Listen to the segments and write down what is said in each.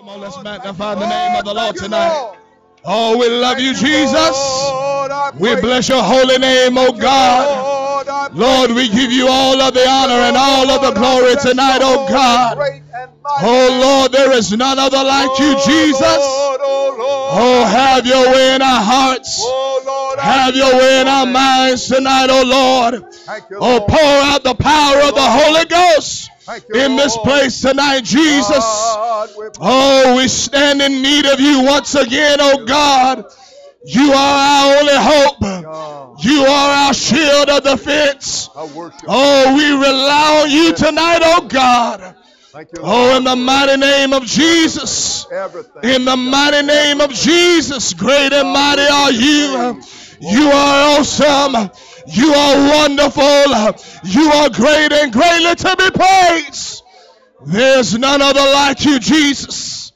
Come on, let's magnify the name of the Lord tonight. Oh, we love you, Jesus. We bless your holy name, oh God. Lord, we give you all of the honor and all of the glory tonight, oh God. Oh Lord, there is none other like you, Jesus. Oh, oh have your way in our hearts. Have your way in our minds tonight, oh Lord. Oh, pour out the power of the Holy Ghost in this place tonight, Jesus. Oh, we stand in need of you once again, oh God. You are our only hope. You are our shield of defense. Oh, we rely on you tonight, oh God. Oh, in the mighty name of Jesus. In the mighty name of Jesus, great and mighty are you. You are awesome. You are wonderful. You are great and greatly to be praised. There's none other like you, Jesus.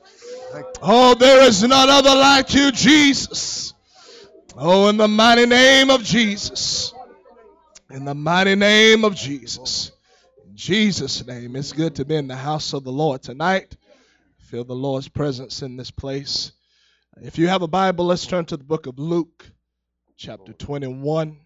Oh, there is none other like you, Jesus. Oh, in the mighty name of Jesus. In the mighty name of Jesus. In Jesus' name. It's good to be in the house of the Lord tonight. Feel the Lord's presence in this place. If you have a Bible, let's turn to the book of Luke, chapter 21.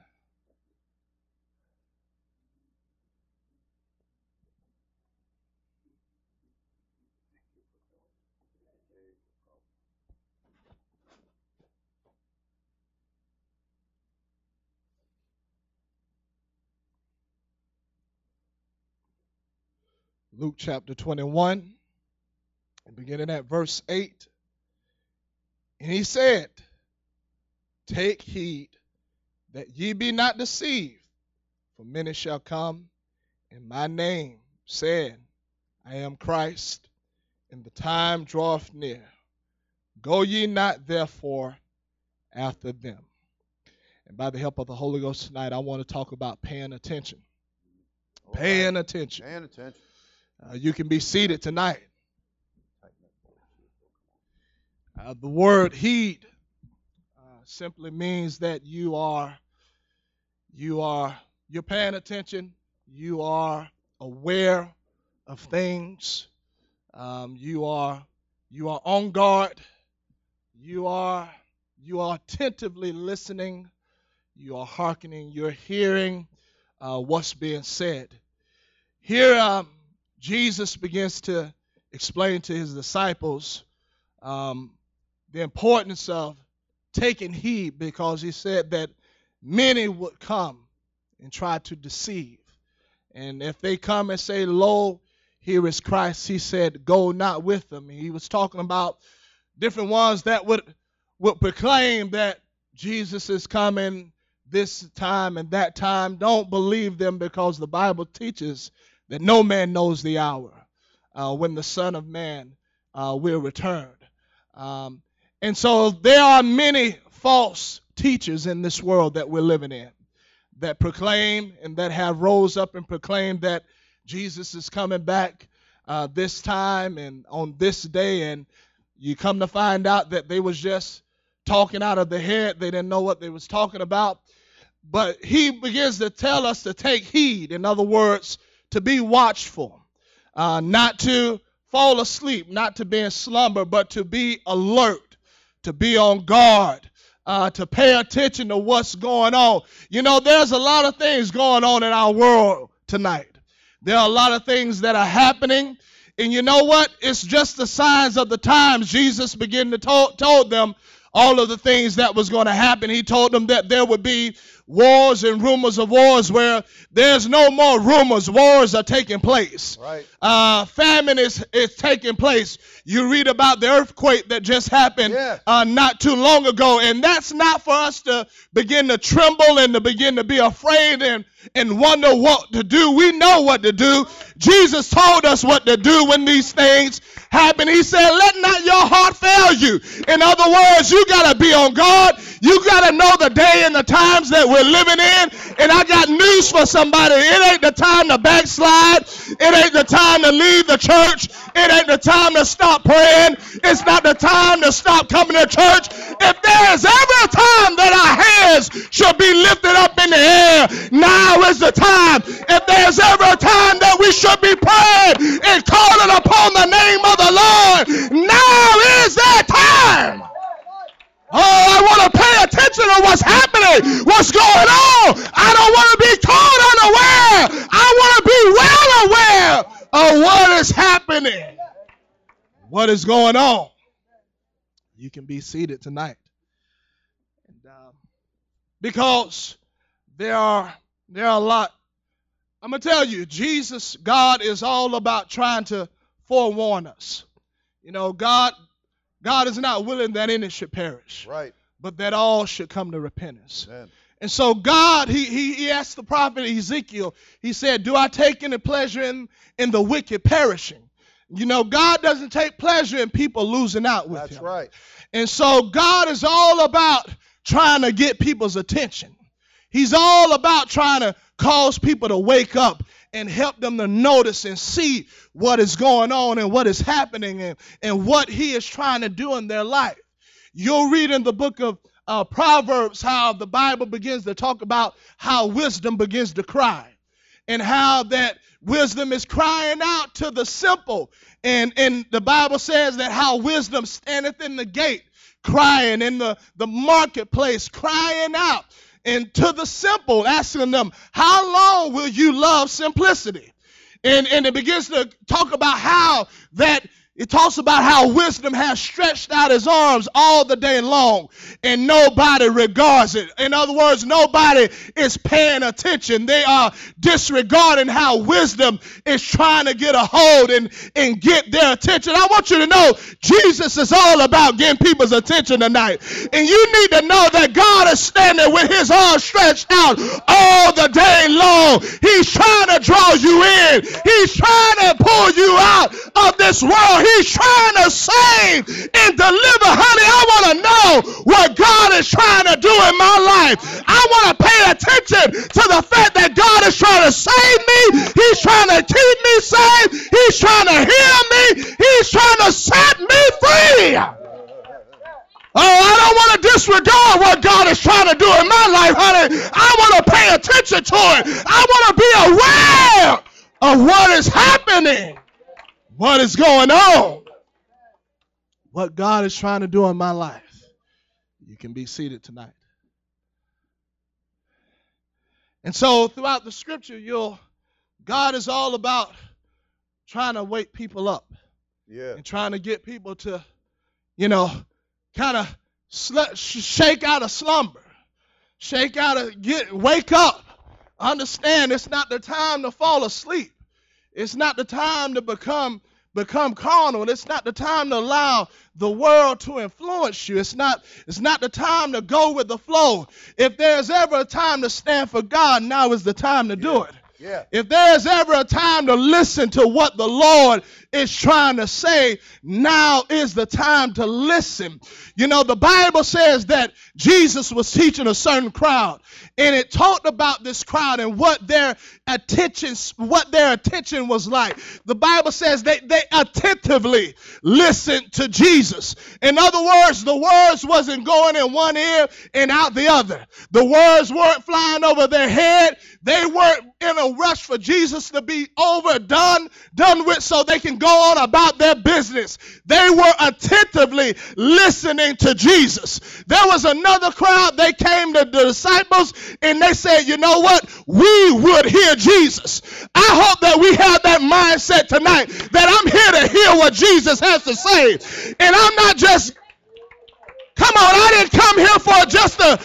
Luke chapter 21, beginning at verse 8. And he said, Take heed that ye be not deceived, for many shall come in my name, saying, I am Christ, and the time draweth near. Go ye not therefore after them. And by the help of the Holy Ghost tonight, I want to talk about paying attention. Paying attention. Paying attention. Uh, you can be seated tonight. Uh, the word heed simply means that you are you are you're paying attention. You are aware of things. Um, you are you are on guard. You are you are attentively listening. You are hearkening. You're hearing uh, what's being said. Here, um, Jesus begins to explain to his disciples um, the importance of taking heed because he said that many would come and try to deceive. And if they come and say, Lo, here is Christ, he said, Go not with them. He was talking about different ones that would, would proclaim that Jesus is coming this time and that time. Don't believe them because the Bible teaches that no man knows the hour uh, when the Son of Man uh, will return. Um, and so there are many false teachers in this world that we're living in that proclaim and that have rose up and proclaimed that Jesus is coming back uh, this time and on this day. And you come to find out that they was just talking out of the head. They didn't know what they was talking about. But he begins to tell us to take heed. In other words, to be watchful, uh, not to fall asleep, not to be in slumber, but to be alert, to be on guard, uh, to pay attention to what's going on. You know, there's a lot of things going on in our world tonight. There are a lot of things that are happening. And you know what? It's just the signs of the times. Jesus began to to- told them all of the things that was going to happen. He told them that there would be wars and rumors of wars where there's no more rumors. Wars are taking place. Right. Uh, famine is, is taking place. You read about the earthquake that just happened Yeah. uh, not too long ago. And that's not for us to begin to tremble and to begin to be afraid and, and wonder what to do. We know what to do. Jesus told us what to do when these things happen. He said, Let not your heart fail you. In other words, you got to be on guard. You got to know the day and the times that we're living in. And I got news for somebody. It ain't the time to backslide. It ain't the time to leave the church. It ain't the time to stop praying. It's not the time to stop coming to church. If there is ever a time that our hands should be lifted up in the air, now is the time. If there's ever a time that we should should be praying and calling upon the name of the Lord. Now is that time. Oh, I want to pay attention to what's happening, what's going on. I don't want to be caught unaware. I want to be well aware of what is happening, what is going on. You can be seated tonight. And, uh, because there are there are a lot I'm gonna tell you, Jesus, God is all about trying to forewarn us. You know, God, God is not willing that any should perish, Right. but that all should come to repentance. Amen. And so God, he, he, he asked the prophet Ezekiel, he said, Do I take any pleasure in, in the wicked perishing? You know, God doesn't take pleasure in people losing out with That's him. right. And so God is all about trying to get people's attention. He's all about trying to cause people to wake up and help them to notice and see what is going on and what is happening and, and what he is trying to do in their life. You'll read in the book of uh, Proverbs how the Bible begins to talk about how wisdom begins to cry and how that wisdom is crying out to the simple. And, and the Bible says that how wisdom standeth in the gate, crying in the, the marketplace, crying out. And to the simple, asking them, How long will you love simplicity? And, and it begins to talk about how that it talks about how wisdom has stretched out his arms all the day long and nobody regards it. In other words, nobody is paying attention. They are disregarding how wisdom is trying to get a hold and, and get their attention. I want you to know Jesus is all about getting people's attention tonight. And you need to know that God is standing with his arms stretched out all the day long. He's trying to draw you in. He's trying to pull you out of this world. He's trying to save and deliver. Honey, I want to know what God is trying to do in my life. I want to pay attention to the fact that God is trying to save me. He's trying to keep me safe. He's trying to heal me. He's trying to set me free. Oh, I don't want to disregard what God is trying to do in my life, honey. I want to pay attention to it. I want to be aware of what is happening, what is going on, what God is trying to do in my life. You can be seated tonight. And so throughout the scripture, you'll God is all about trying to wake people up Yeah. and trying to get people to, you know, kind of sl- shake out of slumber, shake out of get wake up. Understand, it's not the time to fall asleep. It's not the time to become become carnal. And It's not the time to allow the world to influence you. It's not it's not the time to go with the flow. If there's ever a time to stand for God, now is the time to do it. Yeah. If there's ever a time to listen to what the Lord is trying to say, now is the time to listen. You know, the Bible says that Jesus was teaching a certain crowd, and it talked about this crowd and what their attention, what their attention was like. The Bible says they, they attentively listened to Jesus. In other words, the words wasn't going in one ear and out the other. The words weren't flying over their head. They weren't in a rush for Jesus to be overdone, done with, so they can go on about their business. They were attentively listening to Jesus. There was another crowd, they came to the disciples and they said, You know what? We would hear Jesus. I hope that we have that mindset tonight that I'm here to hear what Jesus has to say. And I'm not just, come on, I didn't come here for just a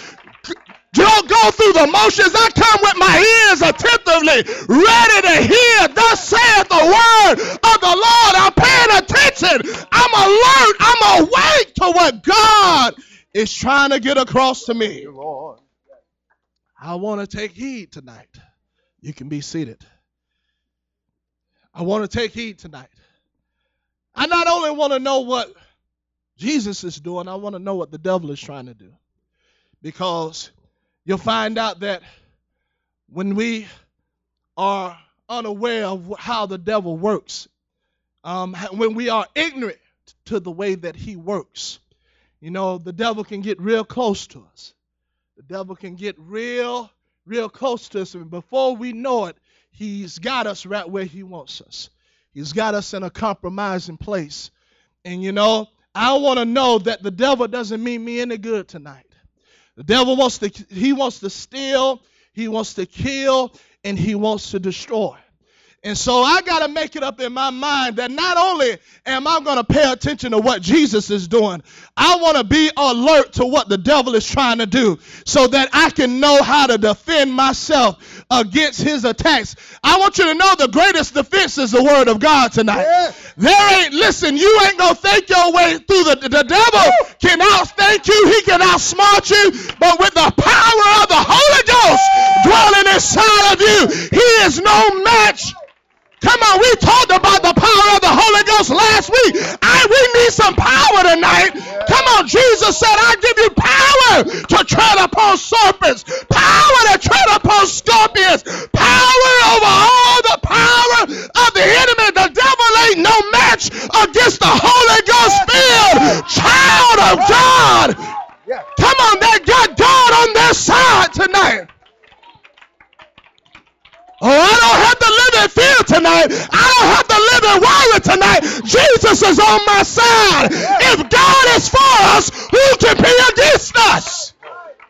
don't go through the motions. I come with my ears attentively, ready to hear. Thus saith the word of the Lord. I'm paying attention. I'm alert. I'm awake to what God is trying to get across to me. On. I want to take heed tonight. You can be seated. I want to take heed tonight. I not only want to know what Jesus is doing, I want to know what the devil is trying to do. Because you'll find out that when we are unaware of how the devil works, um, when we are ignorant to the way that he works, you know, the devil can get real close to us. The devil can get real, real close to us, and before we know it, he's got us right where he wants us. He's got us in a compromising place. And you know, I want to know that the devil doesn't mean me any good tonight. The devil wants to he wants to steal, he wants to kill, and he wants to destroy. And so I got to make it up in my mind that not only am I going to pay attention to what Jesus is doing, I want to be alert to what the devil is trying to do so that I can know how to defend myself against his attacks. I want you to know the greatest defense is the word of God tonight. Yeah. There ain't, listen, you ain't going to think your way through the, the devil can outthink you, he can outsmart you, but with the power of the Holy Ghost dwelling inside of you, he is no match Come on, we talked about the power of the Holy Ghost last week. I, we need some power tonight. Come on, Jesus said, I give you power to tread upon serpents, power to tread upon scorpions, power over all the power of the enemy. The devil ain't no match against the Holy Ghost filled child of God. Come on, they got God on their side tonight. Oh, I don't have to live in fear tonight. I don't have to live in worry tonight. Jesus is on my side. If God is for us, who can be against us?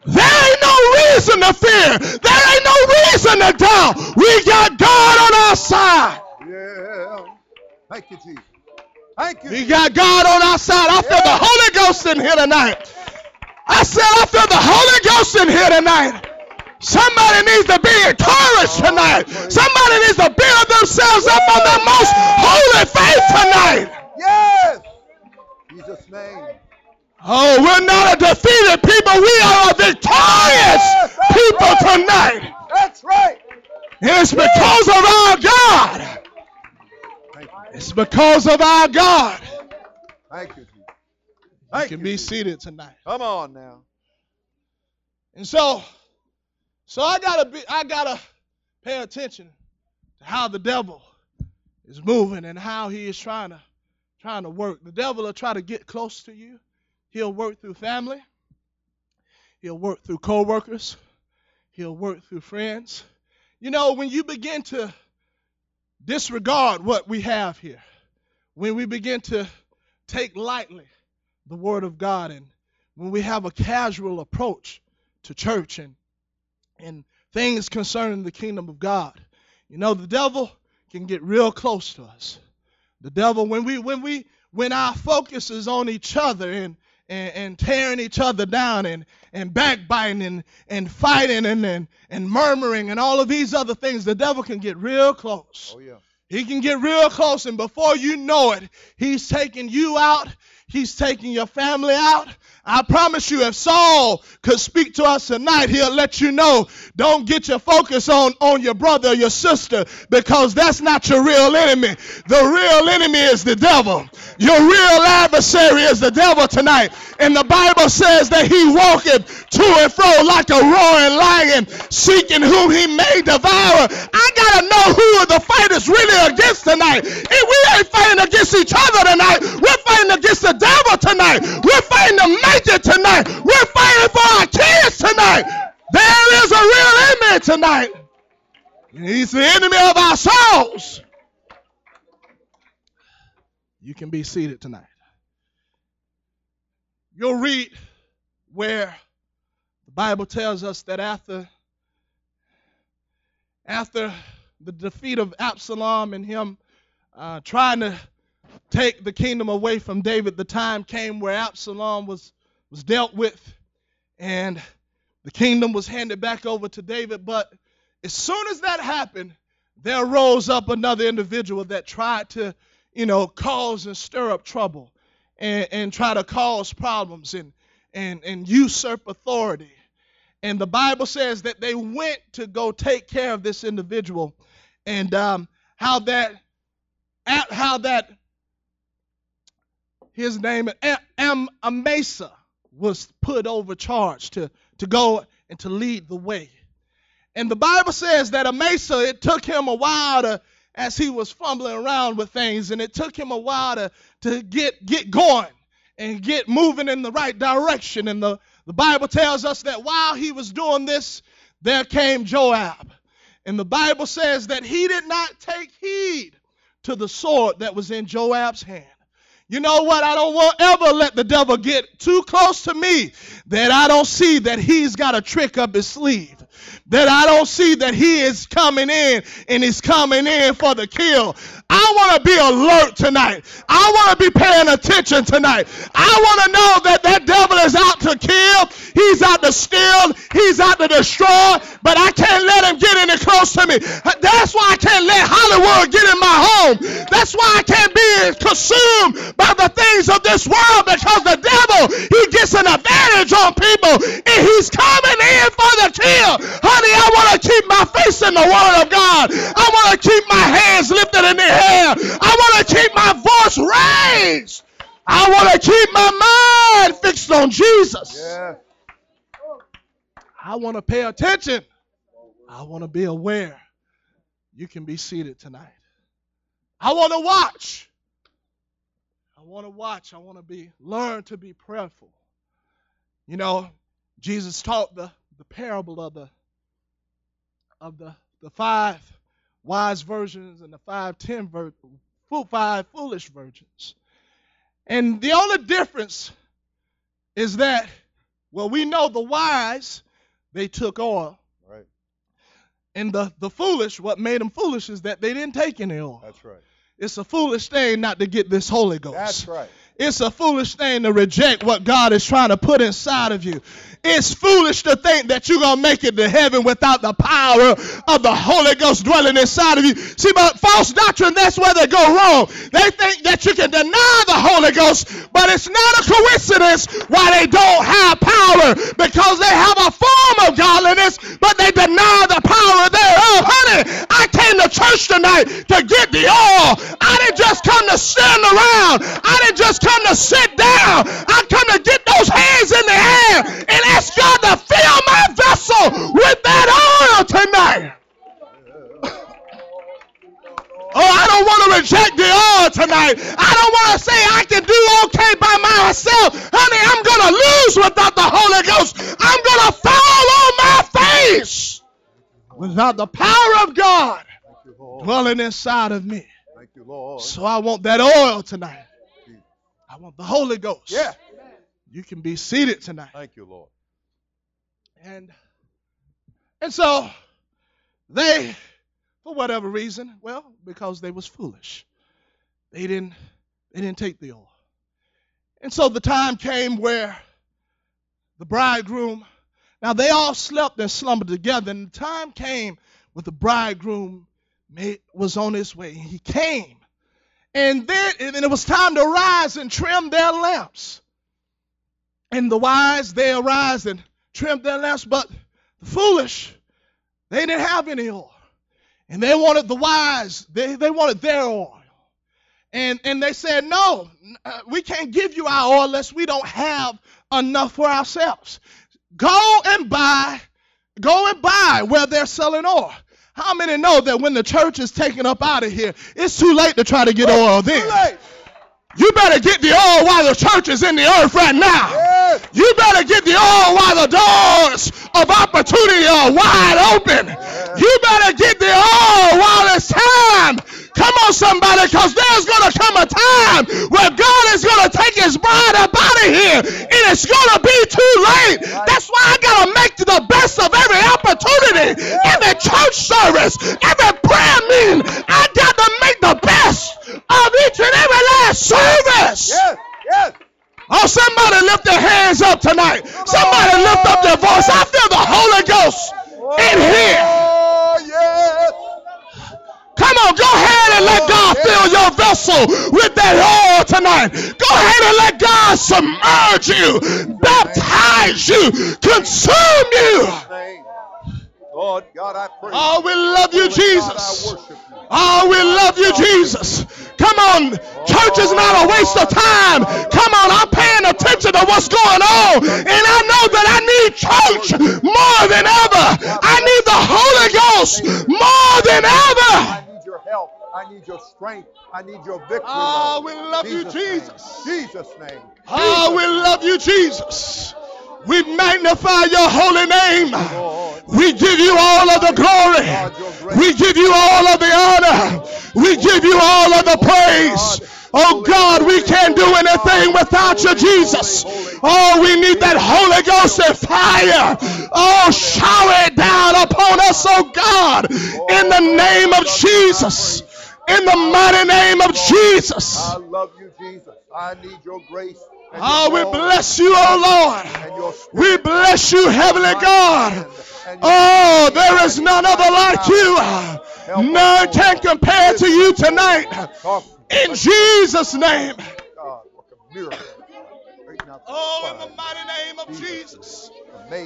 There ain't no reason to fear. There ain't no reason to doubt. We got God on our side. Yeah. Thank you, Jesus. Thank you. We got God on our side. I feel the Holy Ghost in here tonight. I said I feel the Holy Ghost in here tonight. Somebody needs to be encouraged tonight. Somebody needs to build themselves up on their most holy faith tonight. Yes. Jesus' name. Oh, we're not a defeated people. We are a victorious yes, people right. tonight. That's right. And it's because of our God. It's because of our God. Thank you. Thank you can be seated tonight. Come on now. And so so I gotta be I gotta pay attention to how the devil is moving and how he is trying to trying to work. The devil will try to get close to you. He'll work through family. He'll work through co-workers. He'll work through friends. You know, when you begin to disregard what we have here, when we begin to take lightly the word of God and when we have a casual approach to church and and things concerning the kingdom of God. You know, the devil can get real close to us. The devil, when we when we when our focus is on each other and and, and tearing each other down and, and backbiting and, and fighting and, and, and murmuring and all of these other things, the devil can get real close. Oh, yeah. He can get real close, and before you know it, he's taking you out. He's taking your family out. I promise you, if Saul could speak to us tonight, he'll let you know don't get your focus on, on your brother or your sister because that's not your real enemy. The real enemy is the devil. Your real adversary is the devil tonight. And the Bible says that he walketh to and fro like a roaring lion, seeking whom he may devour. I got to know who the fight is really against tonight. And we ain't fighting against each other tonight. We're fighting against the devil tonight. We're fighting the make tonight. We're fighting for our kids tonight. There is a real enemy tonight. He's the enemy of our souls. You can be seated tonight. You'll read where the Bible tells us that after after the defeat of Absalom and him uh, trying to take the kingdom away from David, the time came where Absalom was, was dealt with and the kingdom was handed back over to David. But as soon as that happened, there rose up another individual that tried to, you know, cause and stir up trouble and, and try to cause problems and, and, and usurp authority. And the Bible says that they went to go take care of this individual and um, how that at how that his name Am Amasa was put over charge to, to go and to lead the way. And the Bible says that Amasa, it took him a while to, as he was fumbling around with things, and it took him a while to, to get, get going and get moving in the right direction. And the, the Bible tells us that while he was doing this, there came Joab. And the Bible says that he did not take heed to the sword that was in Joab's hand. You know what? I don't want ever let the devil get too close to me that I don't see that he's got a trick up his sleeve that I don't see that he is coming in and he's coming in for the kill. I want to be alert tonight. I want to be paying attention tonight. I want to know that that devil is out to kill, he's out to steal, he's out to destroy, but I can't let him get any close to me. That's why I can't let Hollywood get in my home. That's why I can't be consumed by the things of this world because the devil, he gets an advantage on people and he's coming in for the kill. Honey, I want to keep my face in the word of God. I want to keep my hands lifted in the air. I want to keep my voice raised. I want to keep my mind fixed on Jesus. Yeah. I want to pay attention. I want to be aware. You can be seated tonight. I want to watch. I want to watch. I want to be learn to be prayerful. You know, Jesus taught the, the parable of the of the, the five wise virgins and the five ten vir- five foolish virgins. And the only difference is that, well, we know the wise, they took oil. Right. And the, the foolish, what made them foolish is that they didn't take any oil. That's right. It's a foolish thing not to get this Holy Ghost. That's right. It's a foolish thing to reject what God is trying to put inside of you. It's foolish to think that you're going to make it to heaven without the power of the Holy Ghost dwelling inside of you. See, but false doctrine, that's where they go wrong. They think that you can deny the Holy Ghost, but it's not a coincidence why they don't have power because they have a form of godliness, but they deny the power thereof. Honey, to church tonight to get the oil. I didn't just come to stand around. I didn't just come to sit down. I come to get those hands in the air and ask God to fill my vessel with that oil tonight. Oh, I don't want to reject the oil tonight. I don't want to say I can do okay by myself. Honey, I'm going to lose without the Holy Ghost. I'm going to fall on my face without the power of God you, dwelling inside of me. Thank you, Lord. So I want that oil tonight. I want the Holy Ghost. Yeah. You can be seated tonight. Thank you, Lord. And and so they, for whatever reason, well, because they was foolish, they didn't they didn't take the oil. And so the time came where the bridegroom, now they all slept and slumbered together, and the time came when the bridegroom made, was on his way. He came. And then and it was time to rise and trim their lamps. And the wise, they arise and trimmed their lamps, but the foolish, they didn't have any oil. And they wanted the wise, they, they wanted their oil. And, and they said, No, uh, we can't give you our oil unless we don't have enough for ourselves. Go and buy, go and buy where they're selling oil. How many know that when the church is taken up out of here, it's too late to try to get oil then? You better get the oil while the church is in the earth right now. Yes. You better get the oil while the doors of opportunity are wide open. You better get the oil while it's time. Come on, somebody, because there's going to come a time where God is going to take his bride up here, and it's going to be too late. That's why I got to make the best of every opportunity, every church service, every prayer meeting. I got to make the best of each and every last service. Yes. Yes. Oh, somebody lift their hands up tonight. Somebody lift up their voice. I feel the Holy Ghost oh, in here. Oh, yes. Come on, go ahead and let God oh, fill your vessel with that oil tonight. Go ahead and let God submerge you, baptize you, consume you. Lord God, I pray. Oh, we love you, Holy God, I Jesus. Oh, we love you, Jesus. Come on. Church is not a waste of time. Come on, I'm paying attention to what's going on. And I know that I need church more than ever. I need the Holy Ghost more than ever. I need your help. I need your strength. I need your victory. Oh, Lord. we love you, Jesus' Jesus. name. Jesus' name. Oh, we love you, Jesus. We magnify your holy name. Lord. We give you all of the glory. We give you all of the honor. We give you all of the praise. Oh God, we can't do anything without you, Jesus. Oh, we need that Holy Ghost and fire. Oh, shower it down upon us, oh God, in the name of Jesus. In the mighty name of Jesus. I love you, Jesus. I need your grace. Oh, we bless you, oh Lord. We bless you, Heavenly God. Oh, there is none other like you. None can compare to you tonight. Talk In Jesus' name. God, work a miracle. Straighten out the Oh, in the mighty name of Jesus.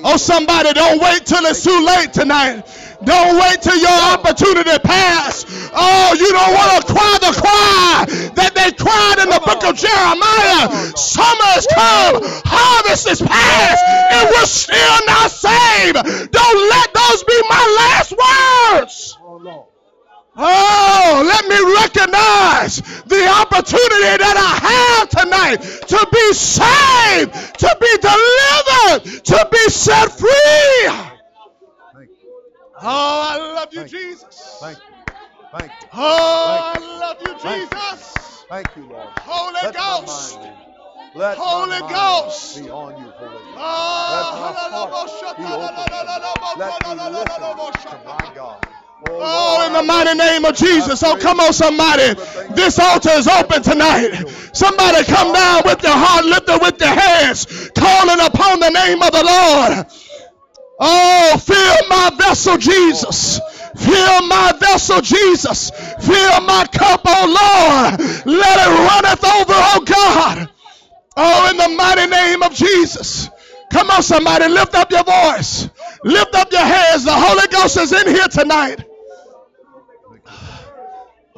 Oh, somebody, don't wait till it's too late tonight. Don't wait till your opportunity pass. Oh, you don't want to cry the cry that they cried in the book of Jeremiah. Summer has come, harvest is past, and we're still not saved. Don't let those be my last words. Oh, Oh, let me recognize the opportunity that I have tonight to be saved, to be delivered, to be set free. Oh, I love you, Thank. Jesus. Thank you. Thank you. Oh, I love you, Thank you. Jesus. Thank you, Lord. Holy Let Ghost. Let Holy Ghost. be on you, Holy Ghost. Oh, Let me listen to my God. Oh, in the mighty name of Jesus. Oh, come on, somebody. This altar is open tonight. Somebody come down with your heart lifted with your hands, calling upon the name of the Lord. Oh, fill my vessel, Jesus. Fill my vessel, Jesus. Fill my cup, oh Lord. Let it runneth over, oh God. Oh, in the mighty name of Jesus. Come on, somebody, lift up your voice. Lift up your hands. The Holy Ghost is in here tonight.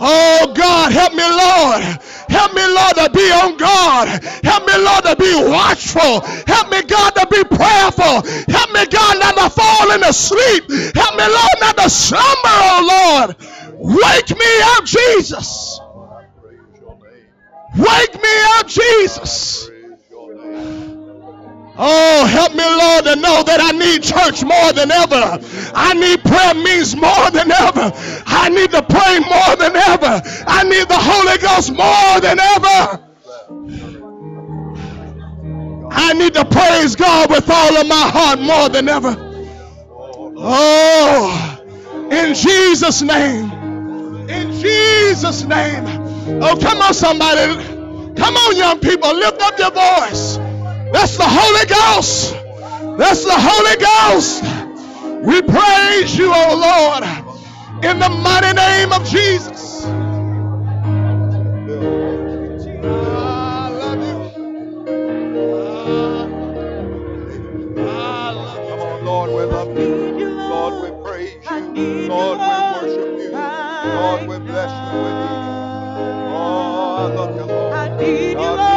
Oh God, help me, Lord. Help me, Lord, to be on guard. Help me, Lord, to be watchful. Help me, God, to be prayerful. Help me, God, not to fall into sleep. Help me, Lord, not to slumber, oh Lord. Wake me up, Jesus. Wake me up, Jesus. Oh, help me, Lord, to know that I need church more than ever. I need prayer means more than ever. I need to pray more than ever. I need the Holy Ghost more than ever. I need to praise God with all of my heart more than ever. Oh, in Jesus' name. In Jesus' name. Oh, come on, somebody. Come on, young people. Lift up your voice. That's the Holy Ghost. That's the Holy Ghost. We praise you, oh Lord, in the mighty name of Jesus. Lord, we love you. Lord, we praise you. Lord, we worship you. Lord, we bless you. We need you. Oh, I love you, Lord. I need you, Lord.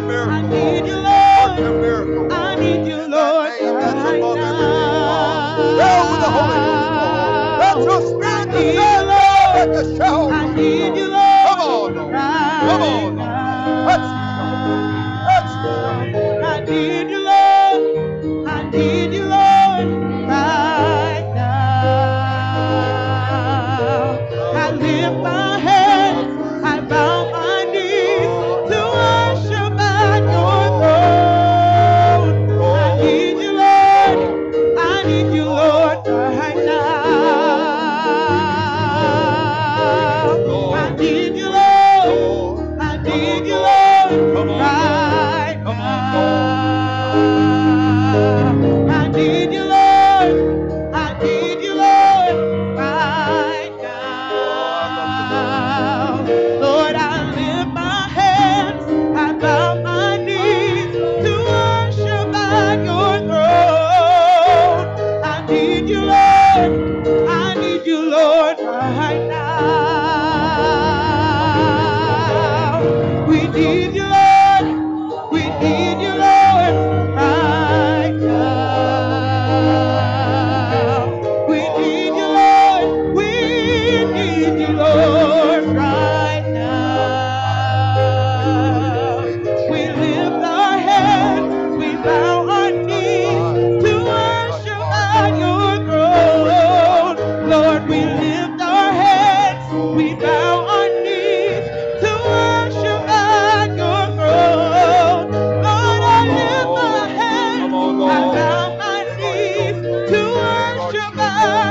Your miracle, I need you, Work your Lord. miracle, I need you, Lord, that name that's above every name, now. Fill with the Holy Ghost, Let your spirit descend love.